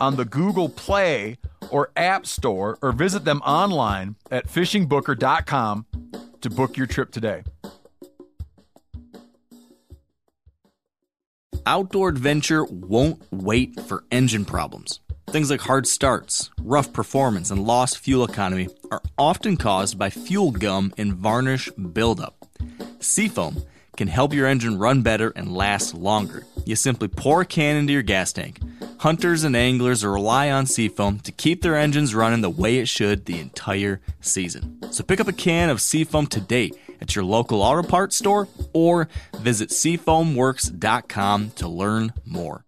on the Google Play or App Store or visit them online at fishingbooker.com to book your trip today. Outdoor adventure won't wait for engine problems. Things like hard starts, rough performance, and lost fuel economy are often caused by fuel gum and varnish buildup. Seafoam can help your engine run better and last longer. You simply pour a can into your gas tank. Hunters and anglers rely on Seafoam to keep their engines running the way it should the entire season. So pick up a can of Seafoam today at your local auto parts store or visit seafoamworks.com to learn more.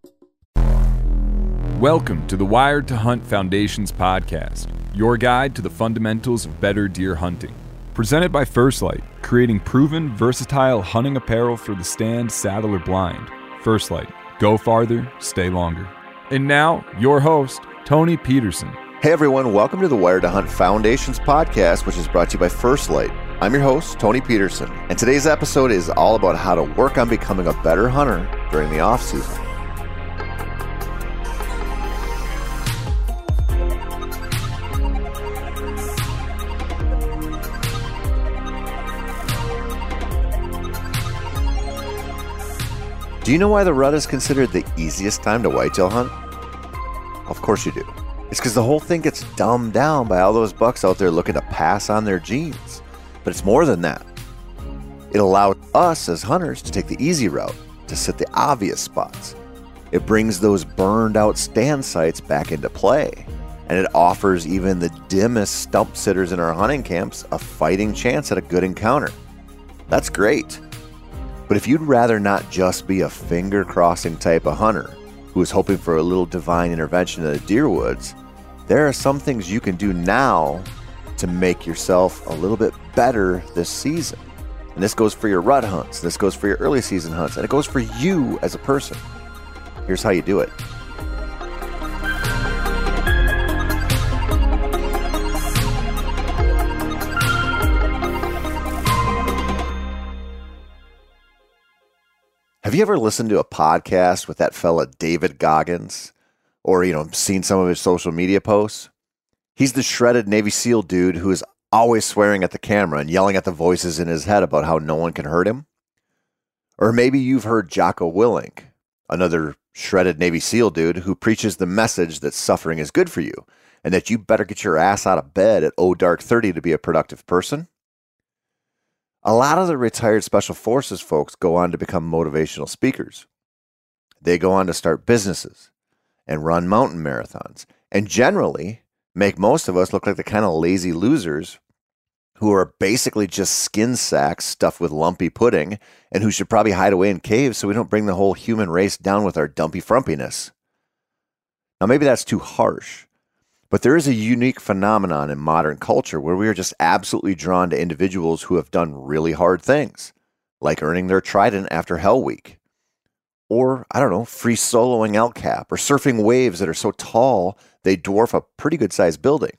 Welcome to the Wired to Hunt Foundations podcast, your guide to the fundamentals of better deer hunting. Presented by First Lite, creating proven, versatile hunting apparel for the stand, saddle, or blind. First Lite, go farther, stay longer. And now, your host, Tony Peterson. Hey everyone, welcome to the Wired to Hunt Foundations podcast, which is brought to you by First Lite. I'm your host, Tony Peterson, and today's episode is all about how to work on becoming a better hunter during the off season. Do you know why the rut is considered the easiest time to whitetail hunt? Of course you do. It's because the whole thing gets dumbed down by all those bucks out there looking to pass on their genes. But it's more than that. It allowed us as hunters to take the easy route, to sit the obvious spots. It brings those burned out stand sites back into play. And it offers even the dimmest stump sitters in our hunting camps a fighting chance at a good encounter. That's great. But if you'd rather not just be a finger crossing type of hunter who is hoping for a little divine intervention in the deer woods, there are some things you can do now to make yourself a little bit better this season. And this goes for your rut hunts, this goes for your early season hunts, and it goes for you as a person. Here's how you do it. Have you ever listened to a podcast with that fella David Goggins or you know seen some of his social media posts? He's the shredded Navy SEAL dude who is always swearing at the camera and yelling at the voices in his head about how no one can hurt him. Or maybe you've heard Jocko Willink, another shredded Navy SEAL dude who preaches the message that suffering is good for you and that you better get your ass out of bed at O dark 30 to be a productive person. A lot of the retired special forces folks go on to become motivational speakers. They go on to start businesses and run mountain marathons and generally make most of us look like the kind of lazy losers who are basically just skin sacks stuffed with lumpy pudding and who should probably hide away in caves so we don't bring the whole human race down with our dumpy frumpiness. Now, maybe that's too harsh, but there is a unique phenomenon in modern culture where we are just absolutely drawn to individuals who have done really hard things, like earning their trident after Hell Week. Or, I don't know, free soloing El Cap or surfing waves that are so tall they dwarf a pretty good sized building.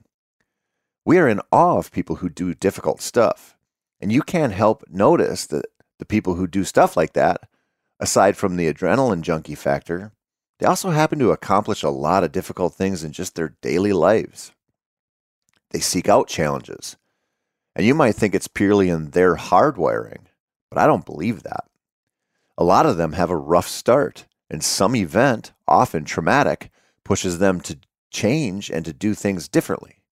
We are in awe of people who do difficult stuff. And you can't help notice that the people who do stuff like that, aside from the adrenaline junkie factor, they also happen to accomplish a lot of difficult things in just their daily lives. They seek out challenges. And you might think it's purely in their hardwiring, but I don't believe that. A lot of them have a rough start, and some event, often traumatic, pushes them to change and to do things differently.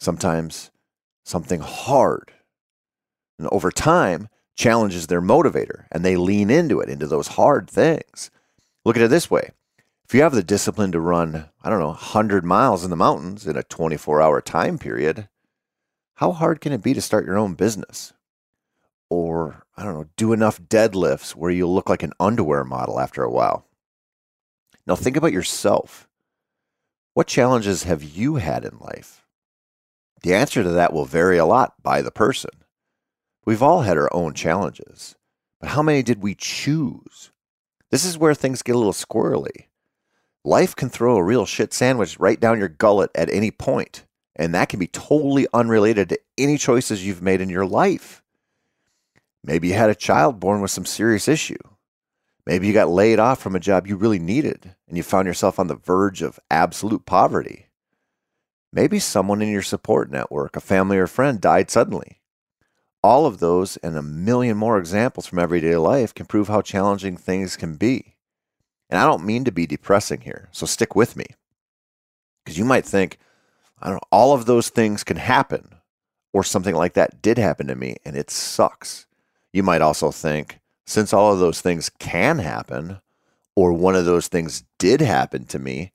Sometimes something hard. And over time, challenges their motivator and they lean into it, into those hard things. Look at it this way if you have the discipline to run, I don't know, 100 miles in the mountains in a 24 hour time period, how hard can it be to start your own business? Or, I don't know, do enough deadlifts where you'll look like an underwear model after a while. Now, think about yourself. What challenges have you had in life? The answer to that will vary a lot by the person. We've all had our own challenges, but how many did we choose? This is where things get a little squirrely. Life can throw a real shit sandwich right down your gullet at any point, and that can be totally unrelated to any choices you've made in your life. Maybe you had a child born with some serious issue. Maybe you got laid off from a job you really needed and you found yourself on the verge of absolute poverty. Maybe someone in your support network, a family or friend, died suddenly. All of those and a million more examples from everyday life can prove how challenging things can be. And I don't mean to be depressing here, so stick with me. Because you might think, I don't know, all of those things can happen, or something like that did happen to me, and it sucks. You might also think, since all of those things can happen, or one of those things did happen to me,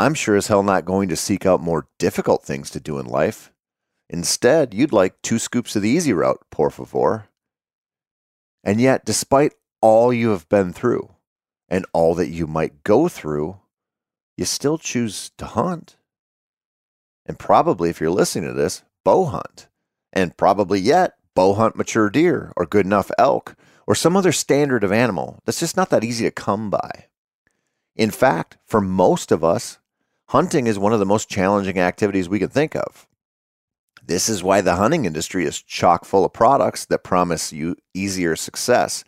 I'm sure as hell not going to seek out more difficult things to do in life. Instead, you'd like two scoops of the easy route, por favor. And yet, despite all you have been through and all that you might go through, you still choose to hunt. And probably, if you're listening to this, bow hunt. And probably yet, bow hunt mature deer or good enough elk or some other standard of animal that's just not that easy to come by. In fact, for most of us, hunting is one of the most challenging activities we can think of. This is why the hunting industry is chock full of products that promise you easier success.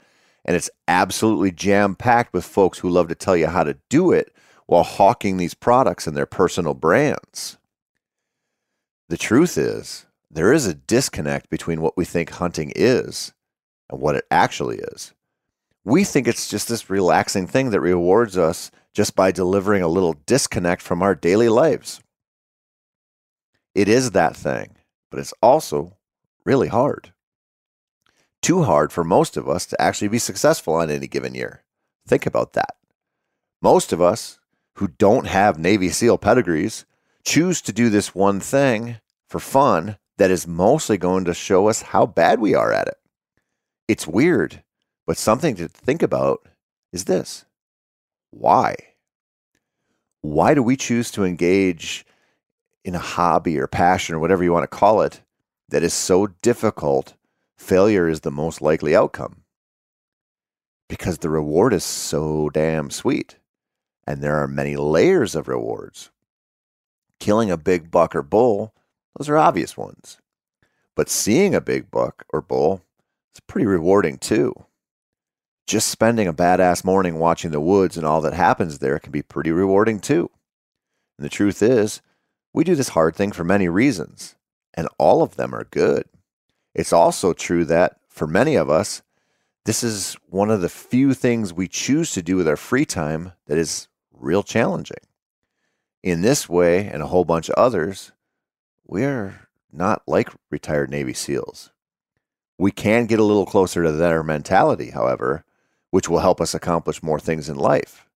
And it's absolutely jam packed with folks who love to tell you how to do it while hawking these products and their personal brands. The truth is, there is a disconnect between what we think hunting is and what it actually is. We think it's just this relaxing thing that rewards us just by delivering a little disconnect from our daily lives. It is that thing, but it's also really hard. Too hard for most of us to actually be successful on any given year. Think about that. Most of us who don't have Navy SEAL pedigrees choose to do this one thing for fun that is mostly going to show us how bad we are at it. It's weird, but something to think about is this why? Why do we choose to engage in a hobby or passion or whatever you want to call it that is so difficult? Failure is the most likely outcome because the reward is so damn sweet. And there are many layers of rewards. Killing a big buck or bull, those are obvious ones. But seeing a big buck or bull it's pretty rewarding too. Just spending a badass morning watching the woods and all that happens there can be pretty rewarding too. And the truth is, we do this hard thing for many reasons, and all of them are good. It's also true that, for many of us, this is one of the few things we choose to do with our free time that is real challenging. In this way, and a whole bunch of others, we're not like retired Navy SEALs. We can get a little closer to their mentality, however, which will help us accomplish more things in life.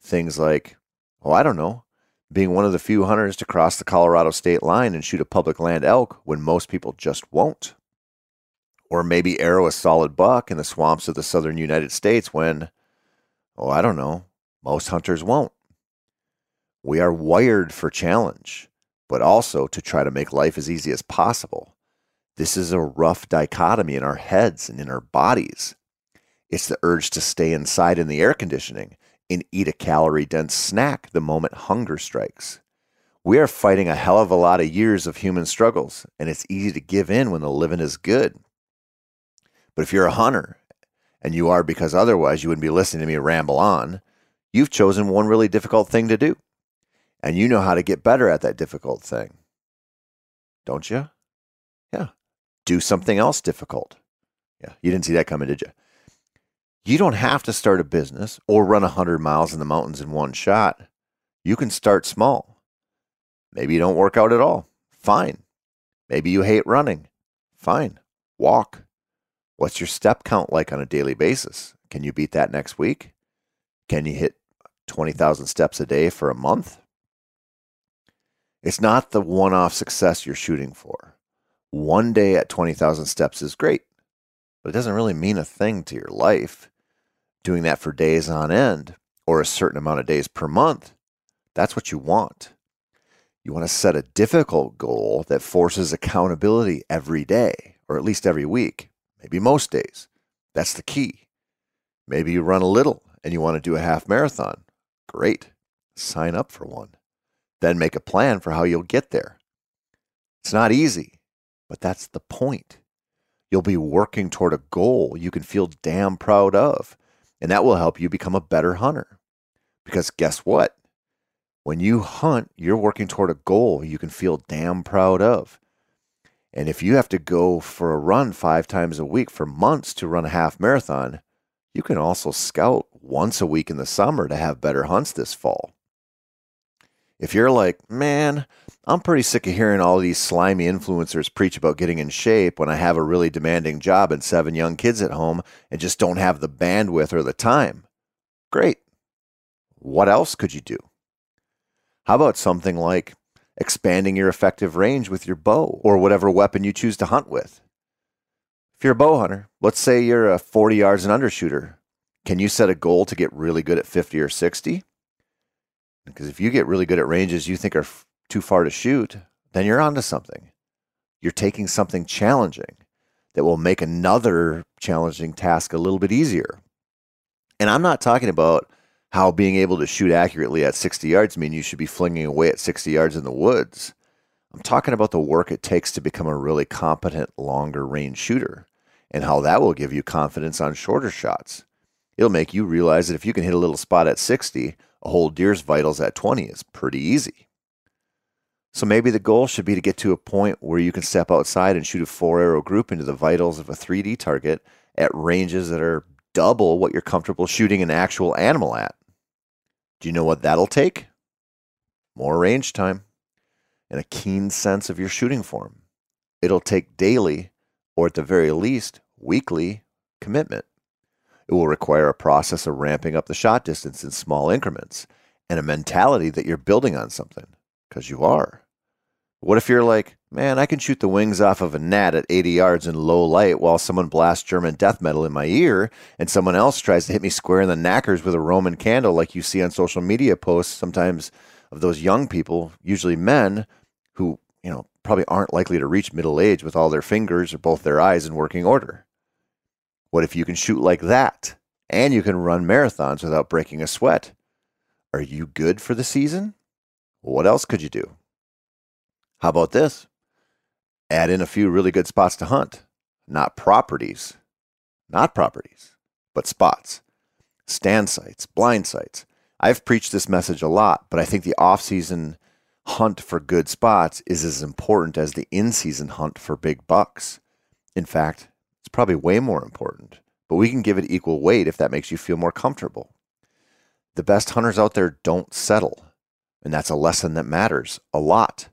Things like, oh, I don't know, being one of the few hunters to cross the Colorado state line and shoot a public land elk when most people just won't. Or maybe arrow a solid buck in the swamps of the southern United States when, oh, I don't know, most hunters won't. We are wired for challenge, but also to try to make life as easy as possible. This is a rough dichotomy in our heads and in our bodies. It's the urge to stay inside in the air conditioning and eat a calorie dense snack the moment hunger strikes. We are fighting a hell of a lot of years of human struggles, and it's easy to give in when the living is good. But if you're a hunter, and you are because otherwise you wouldn't be listening to me ramble on, you've chosen one really difficult thing to do. And you know how to get better at that difficult thing. Don't you? Yeah do something else difficult. Yeah, you didn't see that coming, did you? You don't have to start a business or run 100 miles in the mountains in one shot. You can start small. Maybe you don't work out at all. Fine. Maybe you hate running. Fine. Walk. What's your step count like on a daily basis? Can you beat that next week? Can you hit 20,000 steps a day for a month? It's not the one off success you're shooting for. One day at 20,000 steps is great, but it doesn't really mean a thing to your life. Doing that for days on end or a certain amount of days per month, that's what you want. You want to set a difficult goal that forces accountability every day, or at least every week, maybe most days. That's the key. Maybe you run a little and you want to do a half marathon. Great. Sign up for one. Then make a plan for how you'll get there. It's not easy, but that's the point. You'll be working toward a goal you can feel damn proud of, and that will help you become a better hunter. Because guess what? When you hunt, you're working toward a goal you can feel damn proud of. And if you have to go for a run five times a week for months to run a half marathon, you can also scout once a week in the summer to have better hunts this fall. If you're like, man, I'm pretty sick of hearing all these slimy influencers preach about getting in shape when I have a really demanding job and seven young kids at home and just don't have the bandwidth or the time. Great. What else could you do? How about something like expanding your effective range with your bow or whatever weapon you choose to hunt with? If you're a bow hunter, let's say you're a 40 yards and under shooter, can you set a goal to get really good at 50 or 60? Because if you get really good at ranges you think are f- too far to shoot, then you're onto something. You're taking something challenging that will make another challenging task a little bit easier. And I'm not talking about how being able to shoot accurately at 60 yards mean you should be flinging away at 60 yards in the woods. I'm talking about the work it takes to become a really competent longer range shooter and how that will give you confidence on shorter shots. It'll make you realize that if you can hit a little spot at 60, a whole deer's vitals at 20 is pretty easy. So maybe the goal should be to get to a point where you can step outside and shoot a four arrow group into the vitals of a 3D target at ranges that are double what you're comfortable shooting an actual animal at. Do you know what that'll take? More range time and a keen sense of your shooting form. It'll take daily, or at the very least, weekly commitment. It will require a process of ramping up the shot distance in small increments and a mentality that you're building on something, because you are. What if you're like, man, I can shoot the wings off of a gnat at 80 yards in low light while someone blasts German death metal in my ear, and someone else tries to hit me square in the knackers with a Roman candle, like you see on social media posts sometimes of those young people, usually men, who, you know, probably aren't likely to reach middle age with all their fingers or both their eyes in working order. What if you can shoot like that and you can run marathons without breaking a sweat? Are you good for the season? What else could you do? How about this? Add in a few really good spots to hunt. Not properties. Not properties, but spots. Stand sites, blind sites. I've preached this message a lot, but I think the off season hunt for good spots is as important as the in season hunt for big bucks. In fact, it's probably way more important, but we can give it equal weight if that makes you feel more comfortable. The best hunters out there don't settle, and that's a lesson that matters a lot.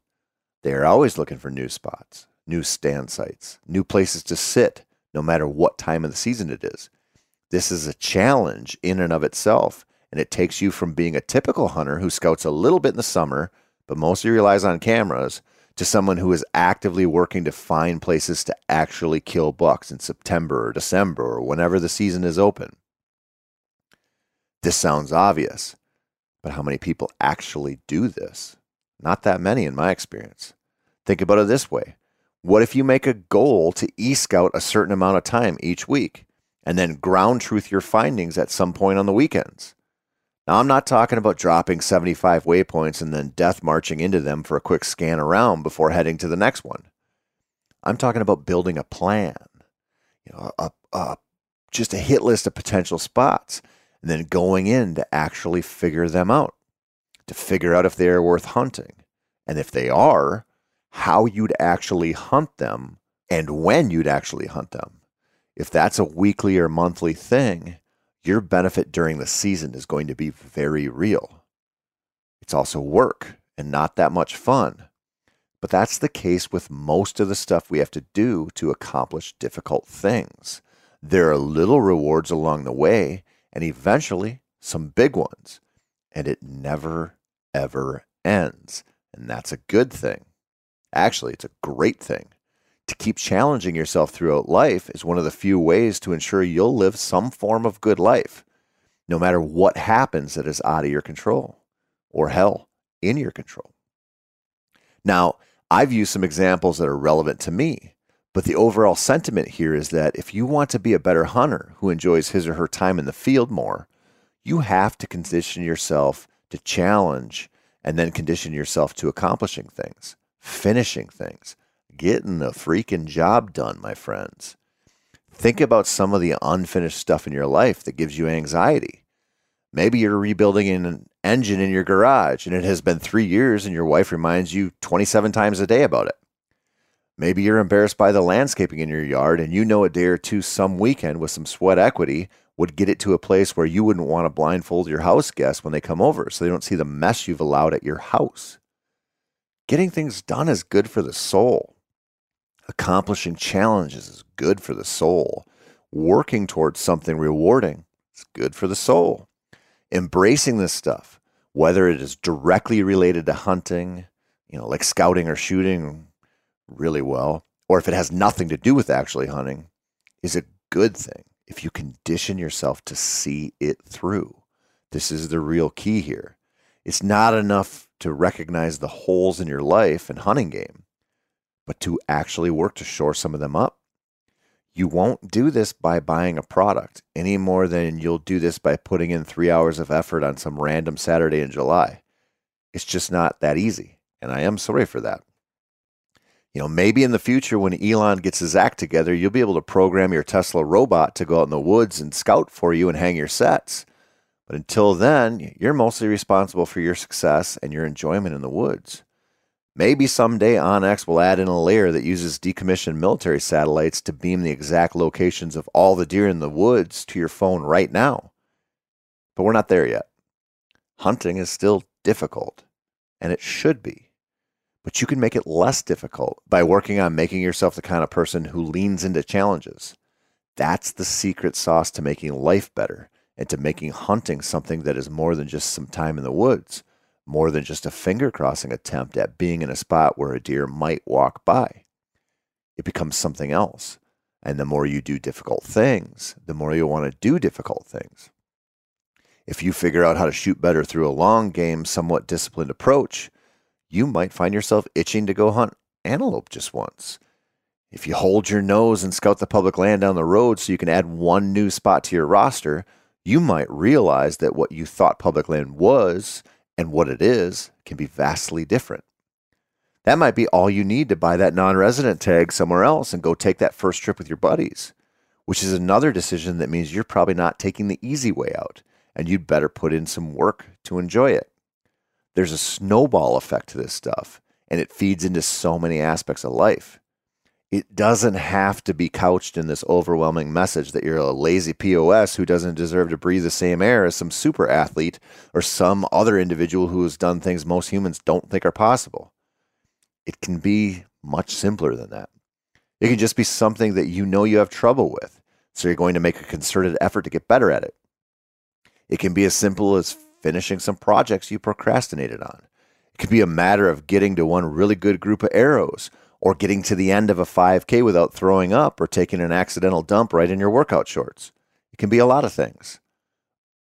They are always looking for new spots, new stand sites, new places to sit, no matter what time of the season it is. This is a challenge in and of itself, and it takes you from being a typical hunter who scouts a little bit in the summer, but mostly relies on cameras, to someone who is actively working to find places to actually kill bucks in September or December or whenever the season is open. This sounds obvious, but how many people actually do this? Not that many in my experience. Think about it this way What if you make a goal to e scout a certain amount of time each week and then ground truth your findings at some point on the weekends? Now, I'm not talking about dropping 75 waypoints and then death marching into them for a quick scan around before heading to the next one. I'm talking about building a plan, you know, a, a, just a hit list of potential spots, and then going in to actually figure them out, to figure out if they are worth hunting. And if they are, how you'd actually hunt them and when you'd actually hunt them. If that's a weekly or monthly thing, your benefit during the season is going to be very real. It's also work, and not that much fun. But that's the case with most of the stuff we have to do to accomplish difficult things. There are little rewards along the way, and eventually some big ones. And it never, ever ends. And that's a good thing. Actually, it's a great thing. To keep challenging yourself throughout life is one of the few ways to ensure you'll live some form of good life, no matter what happens that is out of your control, or hell, in your control. Now, I've used some examples that are relevant to me, but the overall sentiment here is that if you want to be a better hunter who enjoys his or her time in the field more, you have to condition yourself to challenge and then condition yourself to accomplishing things, finishing things, getting the freaking job done, my friends. Think about some of the unfinished stuff in your life that gives you anxiety. Maybe you're rebuilding an engine in your garage and it has been three years and your wife reminds you 27 times a day about it. Maybe you're embarrassed by the landscaping in your yard and you know a day or two some weekend with some sweat equity would get it to a place where you wouldn't want to blindfold your house guests when they come over so they don't see the mess you've allowed at your house. Getting things done is good for the soul. Accomplishing challenges is good for the soul. Working towards something rewarding is good for the soul. Embracing this stuff, whether it is directly related to hunting, you know, like scouting or shooting really well, or if it has nothing to do with actually hunting, is a good thing if you condition yourself to see it through. This is the real key here. It's not enough to recognize the holes in your life and hunting game, but to actually work to shore some of them up. You won't do this by buying a product any more than you'll do this by putting in three hours of effort on some random Saturday in July. It's just not that easy. And I am sorry for that. You know, maybe in the future when Elon gets his act together, you'll be able to program your Tesla robot to go out in the woods and scout for you and hang your sets. But until then, you're mostly responsible for your success and your enjoyment in the woods. Maybe someday OnX will add in a layer that uses decommissioned military satellites to beam the exact locations of all the deer in the woods to your phone right now. But we're not there yet. Hunting is still difficult, and it should be but you can make it less difficult by working on making yourself the kind of person who leans into challenges. That's the secret sauce to making life better and to making hunting something that is more than just some time in the woods, more than just a finger crossing attempt at being in a spot where a deer might walk by. It becomes something else. And the more you do difficult things, the more you'll want to do difficult things. If you figure out how to shoot better through a long game, somewhat disciplined approach, you might find yourself itching to go hunt antelope just once. If you hold your nose and scout the public land down the road so you can add one new spot to your roster, you might realize that what you thought public land was and what it is can be vastly different. That might be all you need to buy that non resident tag somewhere else and go take that first trip with your buddies, which is another decision that means you're probably not taking the easy way out and you'd better put in some work to enjoy it there's a snowball effect to this stuff, and it feeds into so many aspects of life. It doesn't have to be couched in this overwhelming message that you're a lazy POS who doesn't deserve to breathe the same air as some super athlete or some other individual who has done things most humans don't think are possible. It can be much simpler than that. It can just be something that you know you have trouble with, so you're going to make a concerted effort to get better at it. It can be as simple as finishing some projects you procrastinated on. It could be a matter of getting to one really good group of arrows or getting to the end of a 5K without throwing up or taking an accidental dump right in your workout shorts. It can be a lot of things,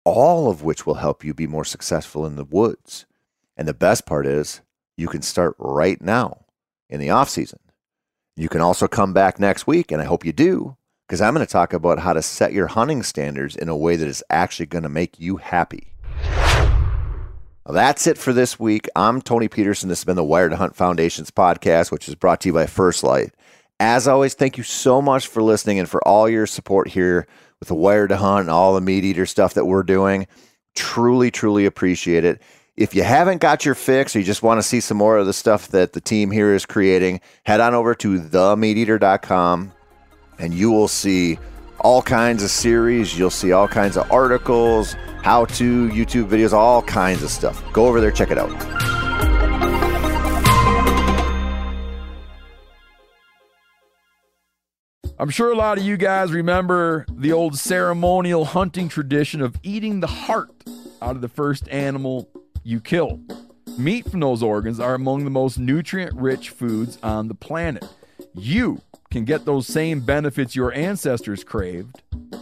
all of which will help you be more successful in the woods. And the best part is you can start right now in the off season. You can also come back next week, and I hope you do, because I'm going to talk about how to set your hunting standards in a way that is actually going to make you happy. That's it for this week. I'm Tony Peterson. This has been the Wired to Hunt Foundations podcast, which is brought to you by First Lite. As always, thank you so much for listening and for all your support here with the Wired to Hunt and all the MeatEater stuff that we're doing. Truly, truly appreciate it. If you haven't got your fix or you just want to see some more of the stuff that the team here is creating, head on over to themeateater.com and you will see all kinds of series. You'll see all kinds of articles, how to, YouTube videos, all kinds of stuff. Go over there, check it out. I'm sure a lot of you guys remember the old ceremonial hunting tradition of eating the heart out of the first animal you kill. Meat from those organs are among the most nutrient rich foods on the planet. You can get those same benefits your ancestors craved